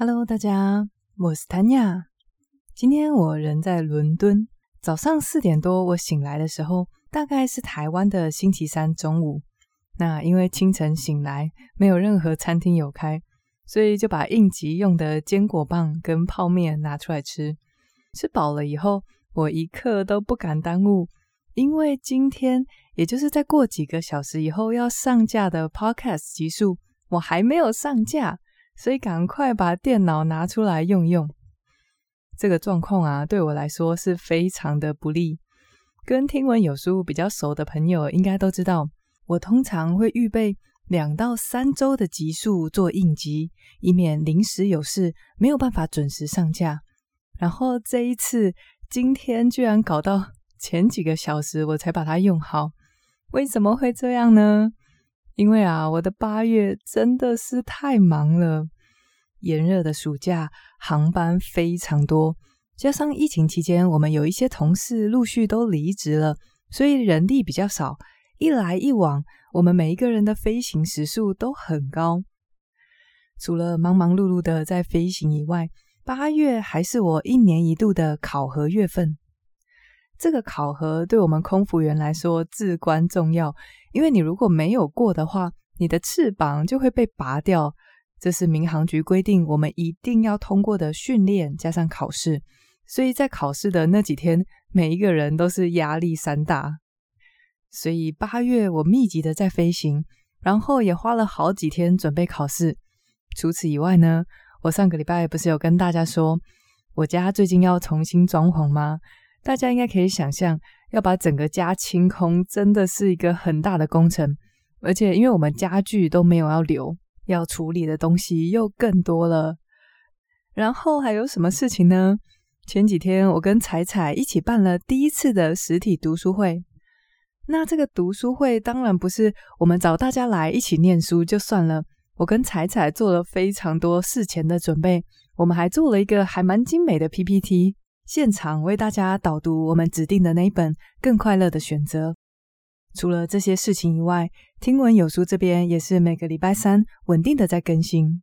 Hello，大家，我是谭雅。今天我人在伦敦，早上四点多我醒来的时候，大概是台湾的星期三中午。那因为清晨醒来，没有任何餐厅有开，所以就把应急用的坚果棒跟泡面拿出来吃。吃饱了以后，我一刻都不敢耽误，因为今天也就是再过几个小时以后要上架的 Podcast 集数，我还没有上架。所以赶快把电脑拿出来用用。这个状况啊，对我来说是非常的不利。跟听闻有书比较熟的朋友应该都知道，我通常会预备两到三周的集数做应急，以免临时有事没有办法准时上架。然后这一次，今天居然搞到前几个小时我才把它用好，为什么会这样呢？因为啊，我的八月真的是太忙了，炎热的暑假，航班非常多，加上疫情期间，我们有一些同事陆续都离职了，所以人力比较少。一来一往，我们每一个人的飞行时数都很高。除了忙忙碌碌的在飞行以外，八月还是我一年一度的考核月份。这个考核对我们空服员来说至关重要，因为你如果没有过的话，你的翅膀就会被拔掉。这是民航局规定我们一定要通过的训练加上考试，所以在考试的那几天，每一个人都是压力山大。所以八月我密集的在飞行，然后也花了好几天准备考试。除此以外呢，我上个礼拜不是有跟大家说，我家最近要重新装潢吗？大家应该可以想象，要把整个家清空，真的是一个很大的工程。而且，因为我们家具都没有要留，要处理的东西又更多了。然后还有什么事情呢？前几天我跟彩彩一起办了第一次的实体读书会。那这个读书会当然不是我们找大家来一起念书就算了，我跟彩彩做了非常多事前的准备，我们还做了一个还蛮精美的 PPT。现场为大家导读我们指定的那一本《更快乐的选择》。除了这些事情以外，听闻有书这边也是每个礼拜三稳定的在更新。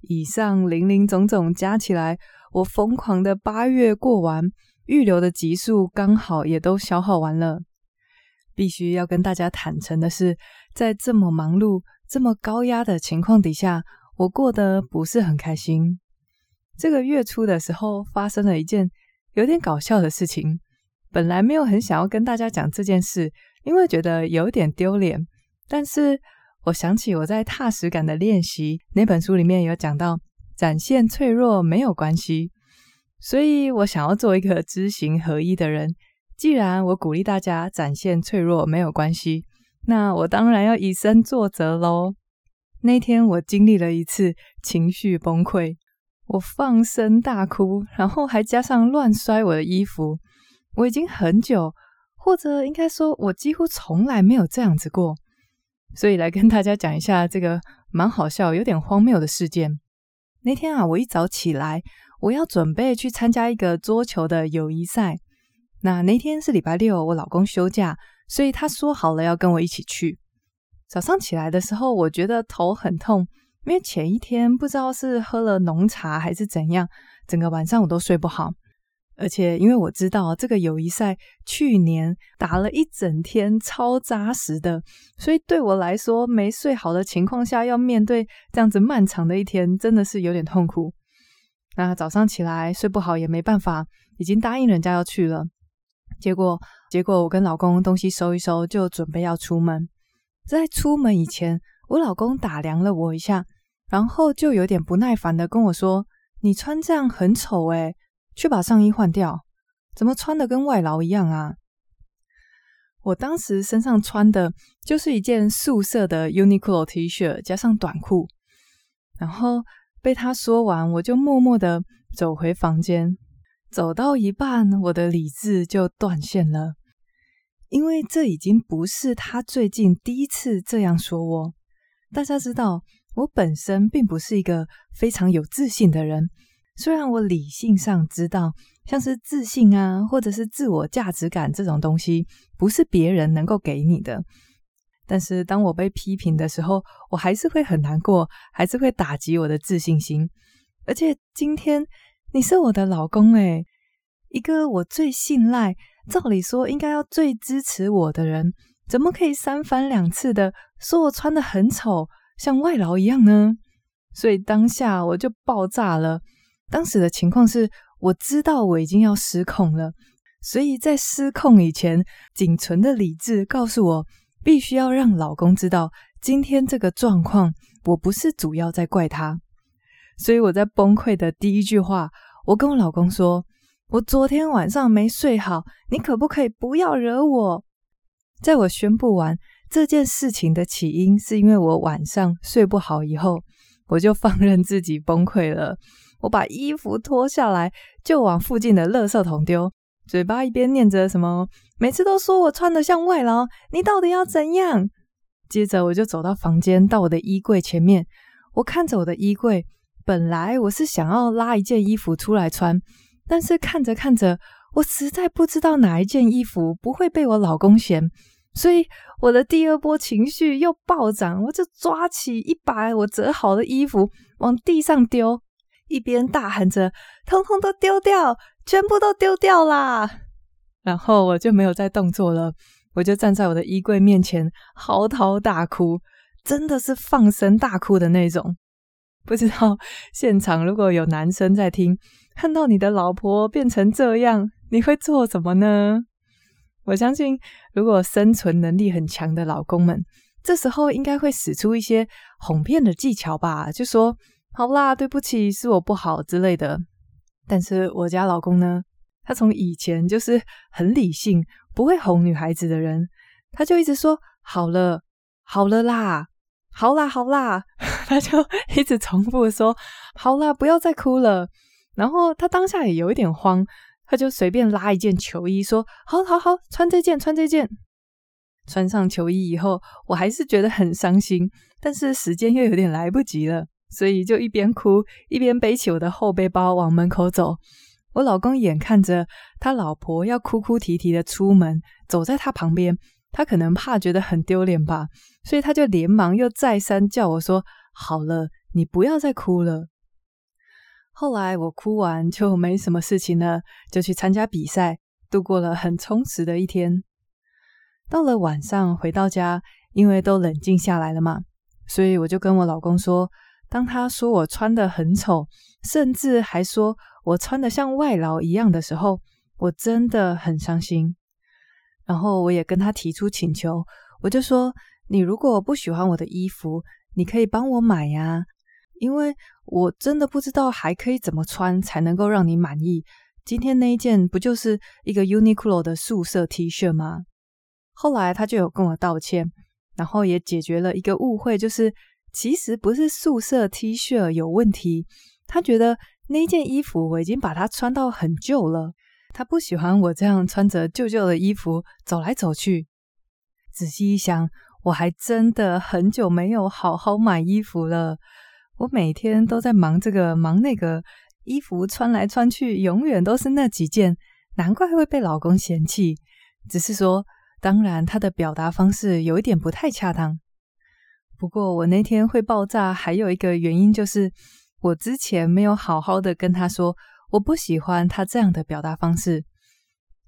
以上零零总总加起来，我疯狂的八月过完，预留的集数刚好也都消耗完了。必须要跟大家坦诚的是，在这么忙碌、这么高压的情况底下，我过得不是很开心。这个月初的时候，发生了一件。有点搞笑的事情，本来没有很想要跟大家讲这件事，因为觉得有点丢脸。但是我想起我在《踏实感的练习》那本书里面有讲到，展现脆弱没有关系，所以我想要做一个知行合一的人。既然我鼓励大家展现脆弱没有关系，那我当然要以身作则喽。那天我经历了一次情绪崩溃。我放声大哭，然后还加上乱摔我的衣服。我已经很久，或者应该说，我几乎从来没有这样子过。所以来跟大家讲一下这个蛮好笑、有点荒谬的事件。那天啊，我一早起来，我要准备去参加一个桌球的友谊赛。那那天是礼拜六，我老公休假，所以他说好了要跟我一起去。早上起来的时候，我觉得头很痛。因为前一天不知道是喝了浓茶还是怎样，整个晚上我都睡不好。而且因为我知道这个友谊赛去年打了一整天，超扎实的，所以对我来说没睡好的情况下要面对这样子漫长的一天，真的是有点痛苦。那早上起来睡不好也没办法，已经答应人家要去了。结果结果我跟老公东西收一收，就准备要出门。在出门以前，我老公打量了我一下，然后就有点不耐烦的跟我说：“你穿这样很丑诶，去把上衣换掉。怎么穿的跟外劳一样啊？”我当时身上穿的就是一件素色的 Uniqlo T 恤加上短裤，然后被他说完，我就默默的走回房间。走到一半，我的理智就断线了，因为这已经不是他最近第一次这样说我。大家知道，我本身并不是一个非常有自信的人。虽然我理性上知道，像是自信啊，或者是自我价值感这种东西，不是别人能够给你的。但是当我被批评的时候，我还是会很难过，还是会打击我的自信心。而且今天你是我的老公诶，一个我最信赖，照理说应该要最支持我的人，怎么可以三番两次的说我穿得很丑，像外劳一样呢？所以当下我就爆炸了。当时的情况是，我知道我已经要失控了，所以在失控以前，仅存的理智告诉我，必须要让老公知道，今天这个状况，我不是主要在怪他。所以我在崩溃的第一句话，我跟我老公说：“我昨天晚上没睡好，你可不可以不要惹我？”在我宣布完这件事情的起因，是因为我晚上睡不好以后，我就放任自己崩溃了。我把衣服脱下来，就往附近的垃圾桶丢，嘴巴一边念着什么，每次都说我穿得像外劳，你到底要怎样？接着我就走到房间，到我的衣柜前面，我看着我的衣柜。本来我是想要拉一件衣服出来穿，但是看着看着，我实在不知道哪一件衣服不会被我老公嫌，所以我的第二波情绪又暴涨，我就抓起一把我折好的衣服往地上丢，一边大喊着：“通通都丢掉，全部都丢掉啦！”然后我就没有再动作了，我就站在我的衣柜面前嚎啕大哭，真的是放声大哭的那种。不知道现场如果有男生在听，看到你的老婆变成这样，你会做什么呢？我相信，如果生存能力很强的老公们，这时候应该会使出一些哄骗的技巧吧，就说“好啦，对不起，是我不好”之类的。但是我家老公呢，他从以前就是很理性，不会哄女孩子的人，他就一直说“好了，好了啦”。好啦，好啦，他就一直重复说：“好啦，不要再哭了。”然后他当下也有一点慌，他就随便拉一件球衣说：“好，好，好，穿这件，穿这件。”穿上球衣以后，我还是觉得很伤心，但是时间又有点来不及了，所以就一边哭一边背起我的后背包往门口走。我老公眼看着他老婆要哭哭啼啼的出门，走在他旁边。他可能怕觉得很丢脸吧，所以他就连忙又再三叫我说：“好了，你不要再哭了。”后来我哭完就没什么事情了，就去参加比赛，度过了很充实的一天。到了晚上回到家，因为都冷静下来了嘛，所以我就跟我老公说：“当他说我穿得很丑，甚至还说我穿得像外劳一样的时候，我真的很伤心。”然后我也跟他提出请求，我就说：“你如果不喜欢我的衣服，你可以帮我买呀，因为我真的不知道还可以怎么穿才能够让你满意。今天那一件不就是一个 Uniqlo 的素色 T 恤吗？”后来他就有跟我道歉，然后也解决了一个误会，就是其实不是素色 T 恤有问题，他觉得那件衣服我已经把它穿到很旧了。他不喜欢我这样穿着旧旧的衣服走来走去。仔细一想，我还真的很久没有好好买衣服了。我每天都在忙这个忙那个，衣服穿来穿去，永远都是那几件，难怪会被老公嫌弃。只是说，当然他的表达方式有一点不太恰当。不过我那天会爆炸，还有一个原因就是，我之前没有好好的跟他说。我不喜欢他这样的表达方式，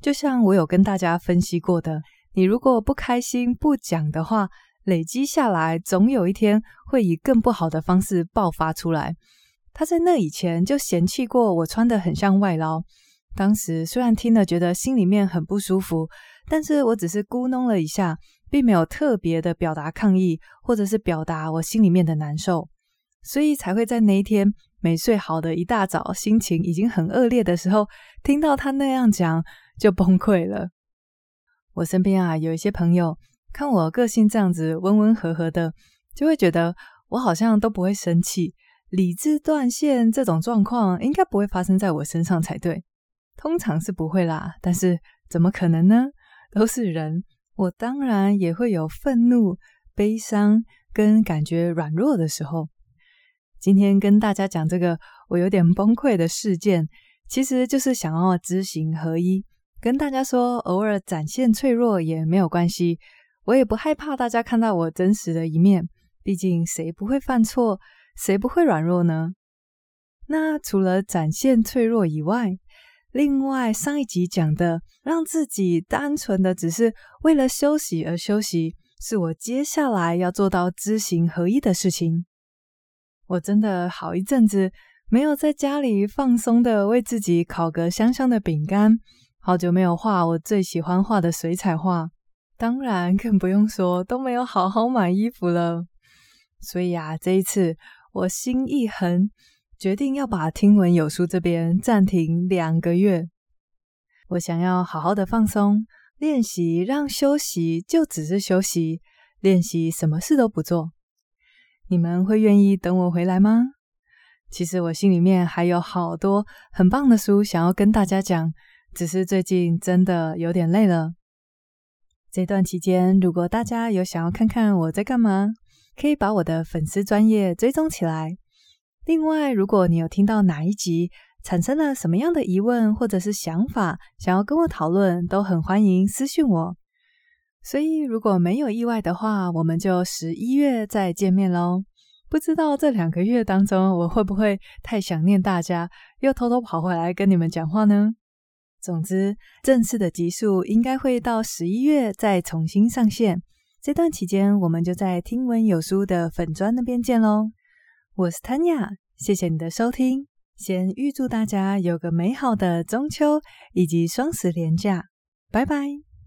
就像我有跟大家分析过的，你如果不开心不讲的话，累积下来，总有一天会以更不好的方式爆发出来。他在那以前就嫌弃过我穿得很像外劳，当时虽然听了觉得心里面很不舒服，但是我只是咕哝了一下，并没有特别的表达抗议，或者是表达我心里面的难受，所以才会在那一天。没睡好的一大早，心情已经很恶劣的时候，听到他那样讲，就崩溃了。我身边啊，有一些朋友看我个性这样子温温和和的，就会觉得我好像都不会生气，理智断线这种状况应该不会发生在我身上才对。通常是不会啦，但是怎么可能呢？都是人，我当然也会有愤怒、悲伤跟感觉软弱的时候。今天跟大家讲这个我有点崩溃的事件，其实就是想要知行合一，跟大家说，偶尔展现脆弱也没有关系，我也不害怕大家看到我真实的一面，毕竟谁不会犯错，谁不会软弱呢？那除了展现脆弱以外，另外上一集讲的让自己单纯的只是为了休息而休息，是我接下来要做到知行合一的事情。我真的好一阵子没有在家里放松的为自己烤个香香的饼干，好久没有画我最喜欢画的水彩画，当然更不用说都没有好好买衣服了。所以啊，这一次我心一横，决定要把听闻有书这边暂停两个月。我想要好好的放松，练习让休息就只是休息，练习什么事都不做。你们会愿意等我回来吗？其实我心里面还有好多很棒的书想要跟大家讲，只是最近真的有点累了。这段期间，如果大家有想要看看我在干嘛，可以把我的粉丝专业追踪起来。另外，如果你有听到哪一集产生了什么样的疑问或者是想法，想要跟我讨论，都很欢迎私讯我。所以，如果没有意外的话，我们就十一月再见面喽。不知道这两个月当中，我会不会太想念大家，又偷偷跑回来跟你们讲话呢？总之，正式的集数应该会到十一月再重新上线。这段期间，我们就在听闻有书的粉砖那边见喽。我是 Tanya，谢谢你的收听。先预祝大家有个美好的中秋以及双十连假，拜拜。